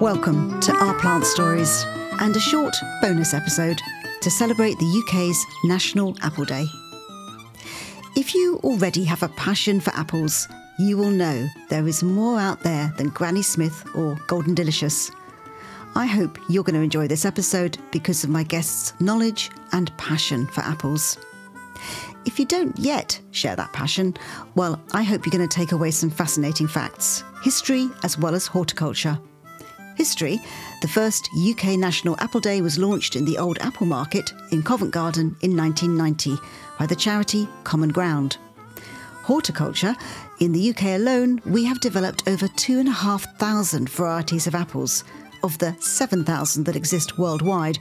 Welcome to Our Plant Stories and a short bonus episode to celebrate the UK's National Apple Day. If you already have a passion for apples, you will know there is more out there than Granny Smith or Golden Delicious. I hope you're going to enjoy this episode because of my guests' knowledge and passion for apples. If you don't yet share that passion, well, I hope you're going to take away some fascinating facts, history as well as horticulture. History The first UK National Apple Day was launched in the Old Apple Market in Covent Garden in 1990 by the charity Common Ground. Horticulture In the UK alone, we have developed over 2,500 varieties of apples, of the 7,000 that exist worldwide.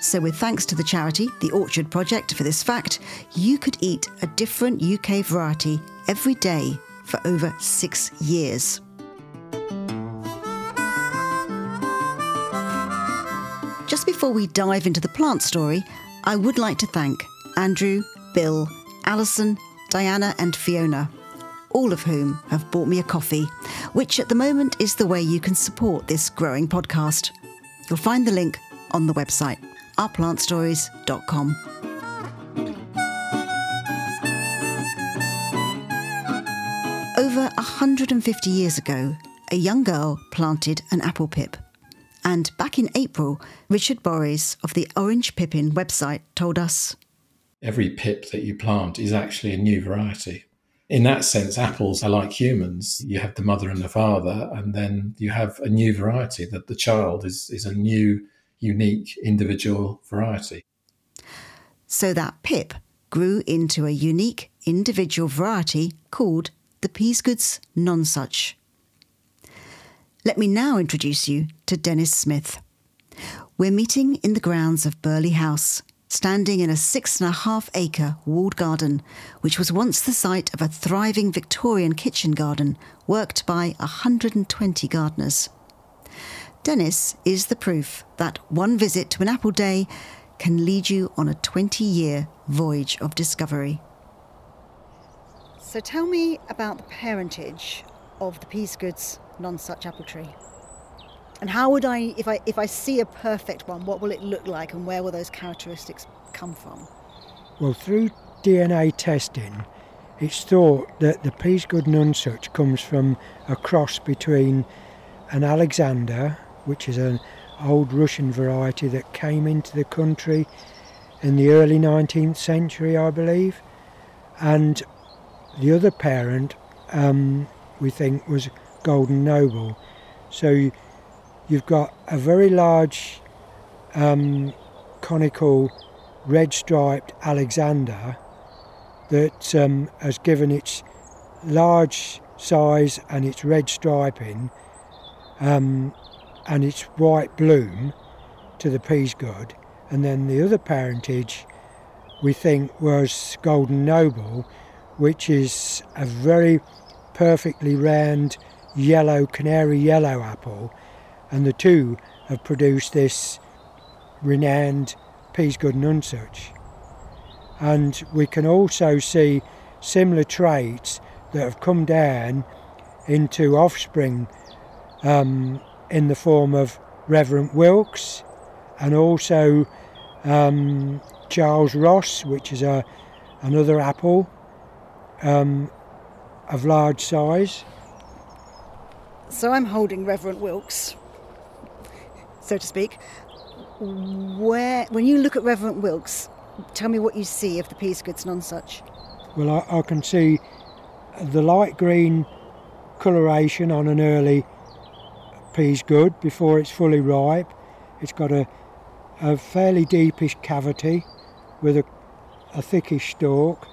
So, with thanks to the charity, the Orchard Project, for this fact, you could eat a different UK variety every day for over six years. Before we dive into the plant story, I would like to thank Andrew, Bill, Alison, Diana, and Fiona, all of whom have bought me a coffee, which at the moment is the way you can support this growing podcast. You'll find the link on the website, ourplantstories.com. Over 150 years ago, a young girl planted an apple pip and back in April, Richard Borries of the Orange Pippin website told us Every pip that you plant is actually a new variety. In that sense, apples are like humans. You have the mother and the father, and then you have a new variety, that the child is, is a new, unique, individual variety. So that pip grew into a unique individual variety called the Peasgood's Nonsuch. Let me now introduce you to Dennis Smith. We're meeting in the grounds of Burghley House, standing in a six and a half acre walled garden, which was once the site of a thriving Victorian kitchen garden worked by 120 gardeners. Dennis is the proof that one visit to an apple day can lead you on a 20 year voyage of discovery. So tell me about the parentage of the Nonsuch apple tree? And how would I, if I if I see a perfect one, what will it look like, and where will those characteristics come from? Well, through DNA testing, it's thought that the Peasgood Nonsuch comes from a cross between an Alexander, which is an old Russian variety that came into the country in the early 19th century, I believe, and the other parent, um, we think, was Golden Noble. So you've got a very large um, conical red striped Alexander that um, has given its large size and its red striping um, and its white bloom to the Peasgood. And then the other parentage we think was Golden Noble, which is a very perfectly round yellow, canary yellow apple, and the two have produced this renowned Peasgood Nonsuch. And we can also see similar traits that have come down into offspring um, in the form of Reverend Wilkes and also um, Charles Ross, which is a, another apple um, of large size. So I'm holding Reverend Wilkes, so to speak. Where, when you look at Reverend Wilkes, tell me what you see of the Peasgood's Nonsuch. Well, I, I can see the light green coloration on an early Peasgood before it's fully ripe. It's got a, a fairly deepish cavity with a, a thickish stalk,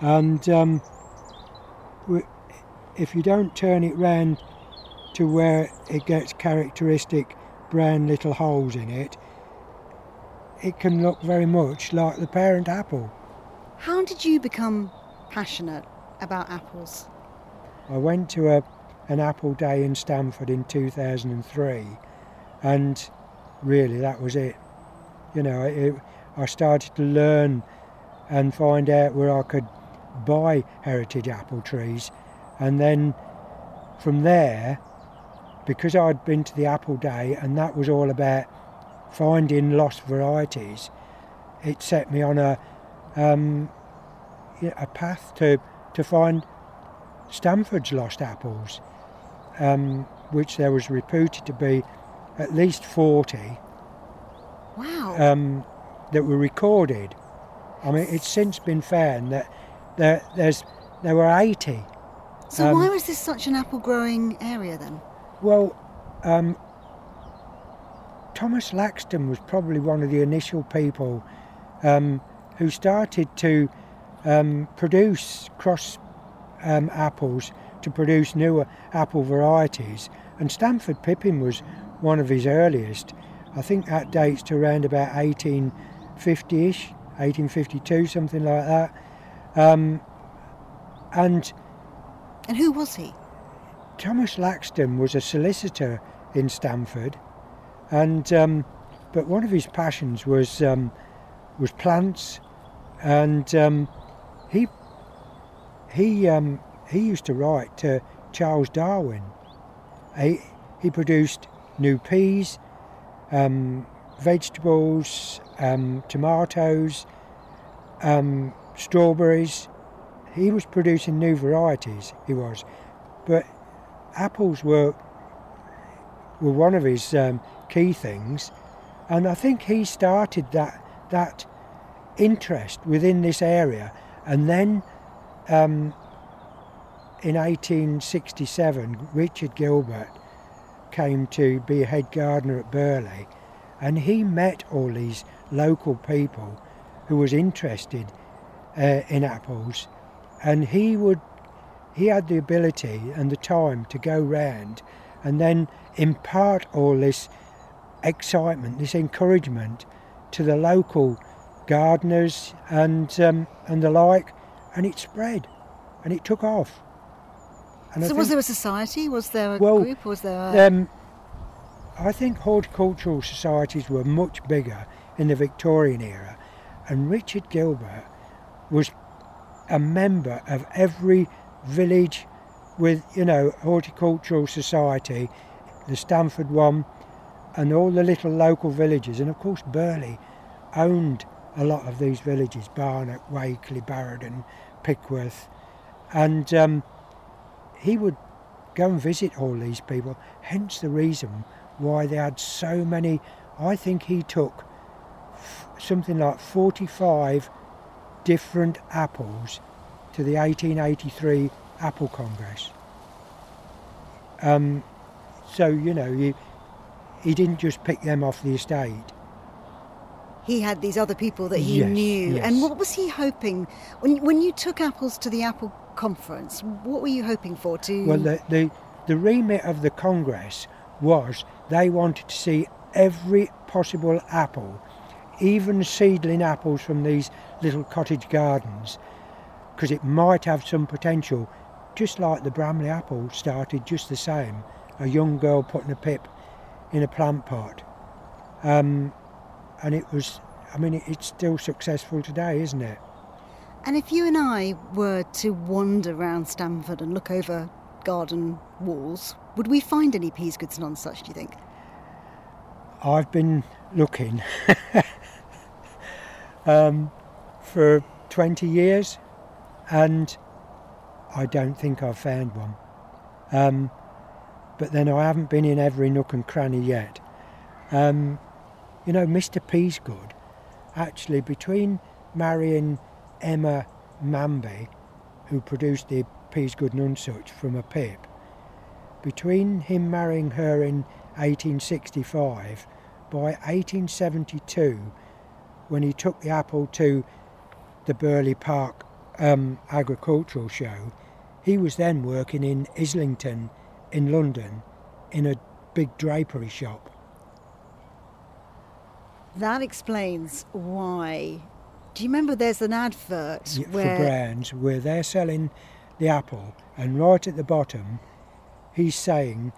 and um, if you don't turn it round to where it gets characteristic brown little holes in it, it can look very much like the parent apple. How did you become passionate about apples? I went to a, an apple day in Stamford in 2003 and really that was it. You know, it, I started to learn and find out where I could buy heritage apple trees and then from there because I'd been to the Apple Day and that was all about finding lost varieties, it set me on a um, a path to to find Stamford's lost apples, um, which there was reputed to be at least forty. Wow. Um, that were recorded. I mean, it's since been found that there, there's there were eighty. So um, why was this such an apple growing area then? Well, um, Thomas Laxton was probably one of the initial people um, who started to um, produce cross um, apples to produce newer apple varieties. And Stamford Pippin was one of his earliest. I think that dates to around about 1850-ish, 1852, something like that. Um, and And who was he? Thomas Laxton was a solicitor in Stamford, and um, but one of his passions was um, was plants, and um, he he um, he used to write to Charles Darwin. He he produced new peas, um, vegetables, um, tomatoes, strawberries. He was producing new varieties. He was, but apples were were one of his um, key things, and I think he started that that interest within this area, and then um, in 1867, Richard Gilbert came to be head gardener at Burghley, and he met all these local people who was interested uh, in apples, and he would he had the ability and the time to go round and then impart all this excitement, this encouragement to the local gardeners and um, and the like, and it spread, and it took off. And so was there a society? Was there a Well, group? Was there a... um, I think horticultural societies were much bigger in the Victorian era, and Richard Gilbert was a member of every village with, you know, horticultural society, the Stamford one, and all the little local villages. And of course, Burghley owned a lot of these villages Barnack, Wakerley, Barrowden, Pickworth. And um, he would go and visit all these people, hence the reason why they had so many. I think he took f- something like 45 different apples to the 1883 Apple Congress. Um, so, you know, you, he didn't just pick them off the estate. he had these other people that he Yes, knew. And what was he hoping? When, when you took apples to the Apple conference, what were you hoping for? To Well, the, the, the remit of the Congress was they wanted to see every possible apple, even seedling apples from these little cottage gardens, because it might have some potential, just like the Bramley apple started just the same. A young girl putting a pip in a plant pot. Um, and it was, I mean, it- it's still successful today, isn't it? And if you and I were to wander round Stamford and look over garden walls, would we find any Peasgoods Nonsuch? Do you think? I've been looking um, for 20 years and I don't think I've found one. Um, but then I haven't been in every nook and cranny yet. Um, you know, Mr. Peasgood, actually, between marrying Emma Mamby, who produced the Peasgood Nonsuch from a pip, between him marrying her in 1865, by 1872, when he took the apple to the Burghley Park um, agricultural show, he was then working in Islington in London in a big drapery shop. That explains why. Do you remember there's an advert y- for brands where they're selling the apple, and right at the bottom, he's saying,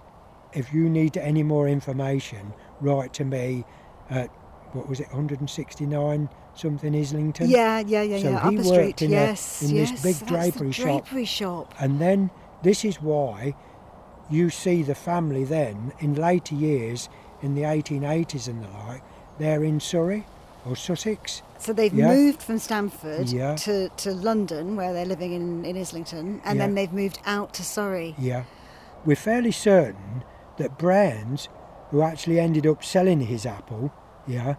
if you need any more information, write to me at what was it, 169 something Islington. Yeah, yeah, yeah, So yeah. he Up the worked street. in a- yes, in this yes. big that's drapery the shop. drapery shop. And then this is why you see the family then in later years, in the 1880s and the like, they're in Surrey or Sussex. So they've Yeah. moved from Stamford Yeah. to, to London, where they're living in, in Islington, and Yeah. then they've moved out to Surrey. Yeah. We're fairly certain that Brands, who actually ended up selling his apple, yeah,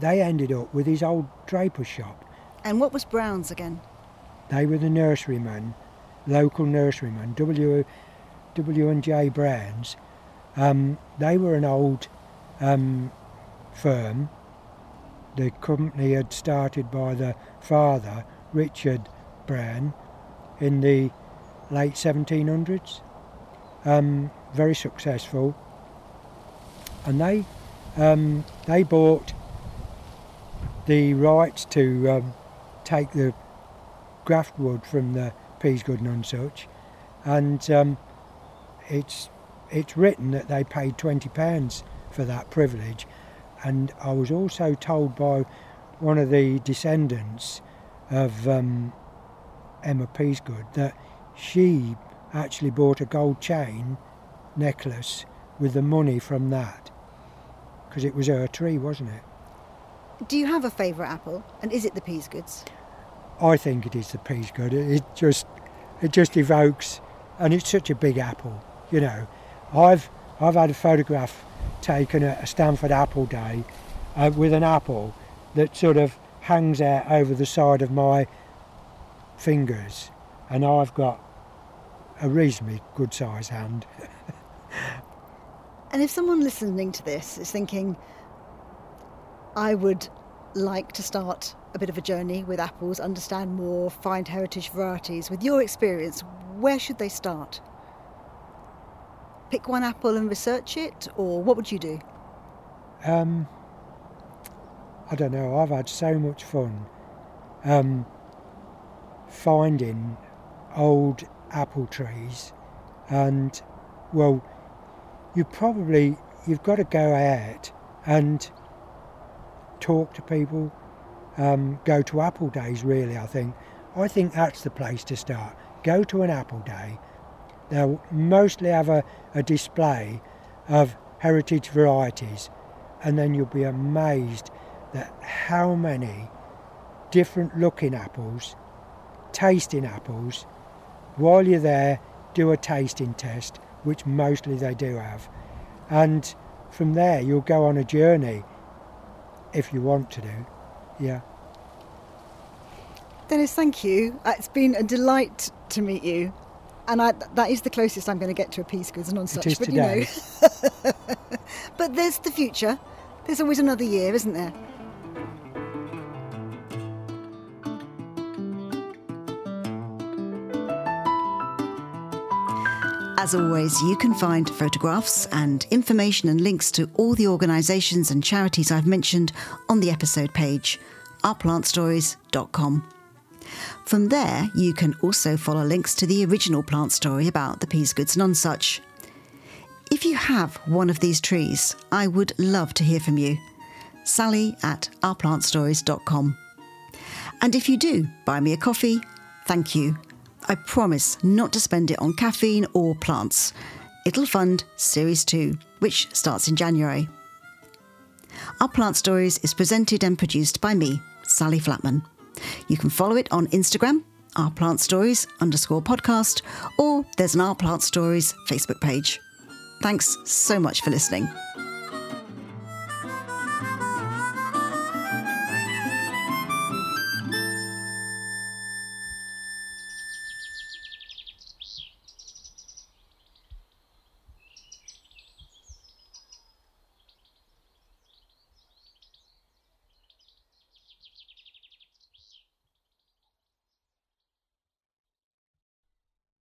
they ended up with his old draper shop. And what was Brown's again? They were the nurseryman, local nurseryman, W, W and J Brown's. Um, they were an old um, firm. The company had started by the father, Richard Brown, in the late 1700s. Um, very successful. And they um, they bought the rights to um, take the graft wood from the Peasgood and Nonsuch, and um, it's it's written that they paid twenty pounds for that privilege, and I was also told by one of the descendants of um, Emma Peasgood that she actually bought a gold chain necklace with the money from that because it was her tree, wasn't it? Do you have a favourite apple? And is it the Peasgoods? I think it is the. It it just it just evokes, and it's such a big apple. You know, I've I've had a photograph taken at a Stamford Apple Day uh, with an apple that sort of hangs out over the side of my fingers, and I've got a reasonably good sized hand. And if someone listening to this is thinking, I would like to start a bit of a journey with apples, understand more, find heritage varieties, with your experience, where should they start? Pick one apple and research it, or what would you do? Um, I don't know. I've had so much fun um, finding old apple trees, and well, you probably you've got to go out and talk to people. Um, go to apple days. Really, I think. I think that's the place to start. Go to an apple day. They'll mostly have a, a display of heritage varieties, and then you'll be amazed that how many different looking apples, tasting apples, while you're there, do a tasting test, which mostly they do have. And from there, you'll go on a journey if you want to do. Yeah. Dennis, thank you. Uh, It's been a delight to meet you. And I, that is the closest I'm going to get to a Peasgoods and Nonsuch. is but today. you know, but there's the future. There's always another year, isn't there? As always, you can find photographs and information and links to all the organisations and charities I've mentioned on the episode page, ourplantstories.com. From there, you can also follow links to the original plant story about the Peasgoods Nonsuch. If you have one of these trees, I would love to hear from you. Sally at ourplantstories.com. And if you do buy me a coffee, thank you. I promise not to spend it on caffeine or plants. It'll fund Series 2, which starts in January. Our Plant Stories is presented and produced by me, Sally Flatman. You can follow it on Instagram, Our Plant Stories underscore podcast, or there's an Our Plant Stories Facebook page. Thanks so much for listening.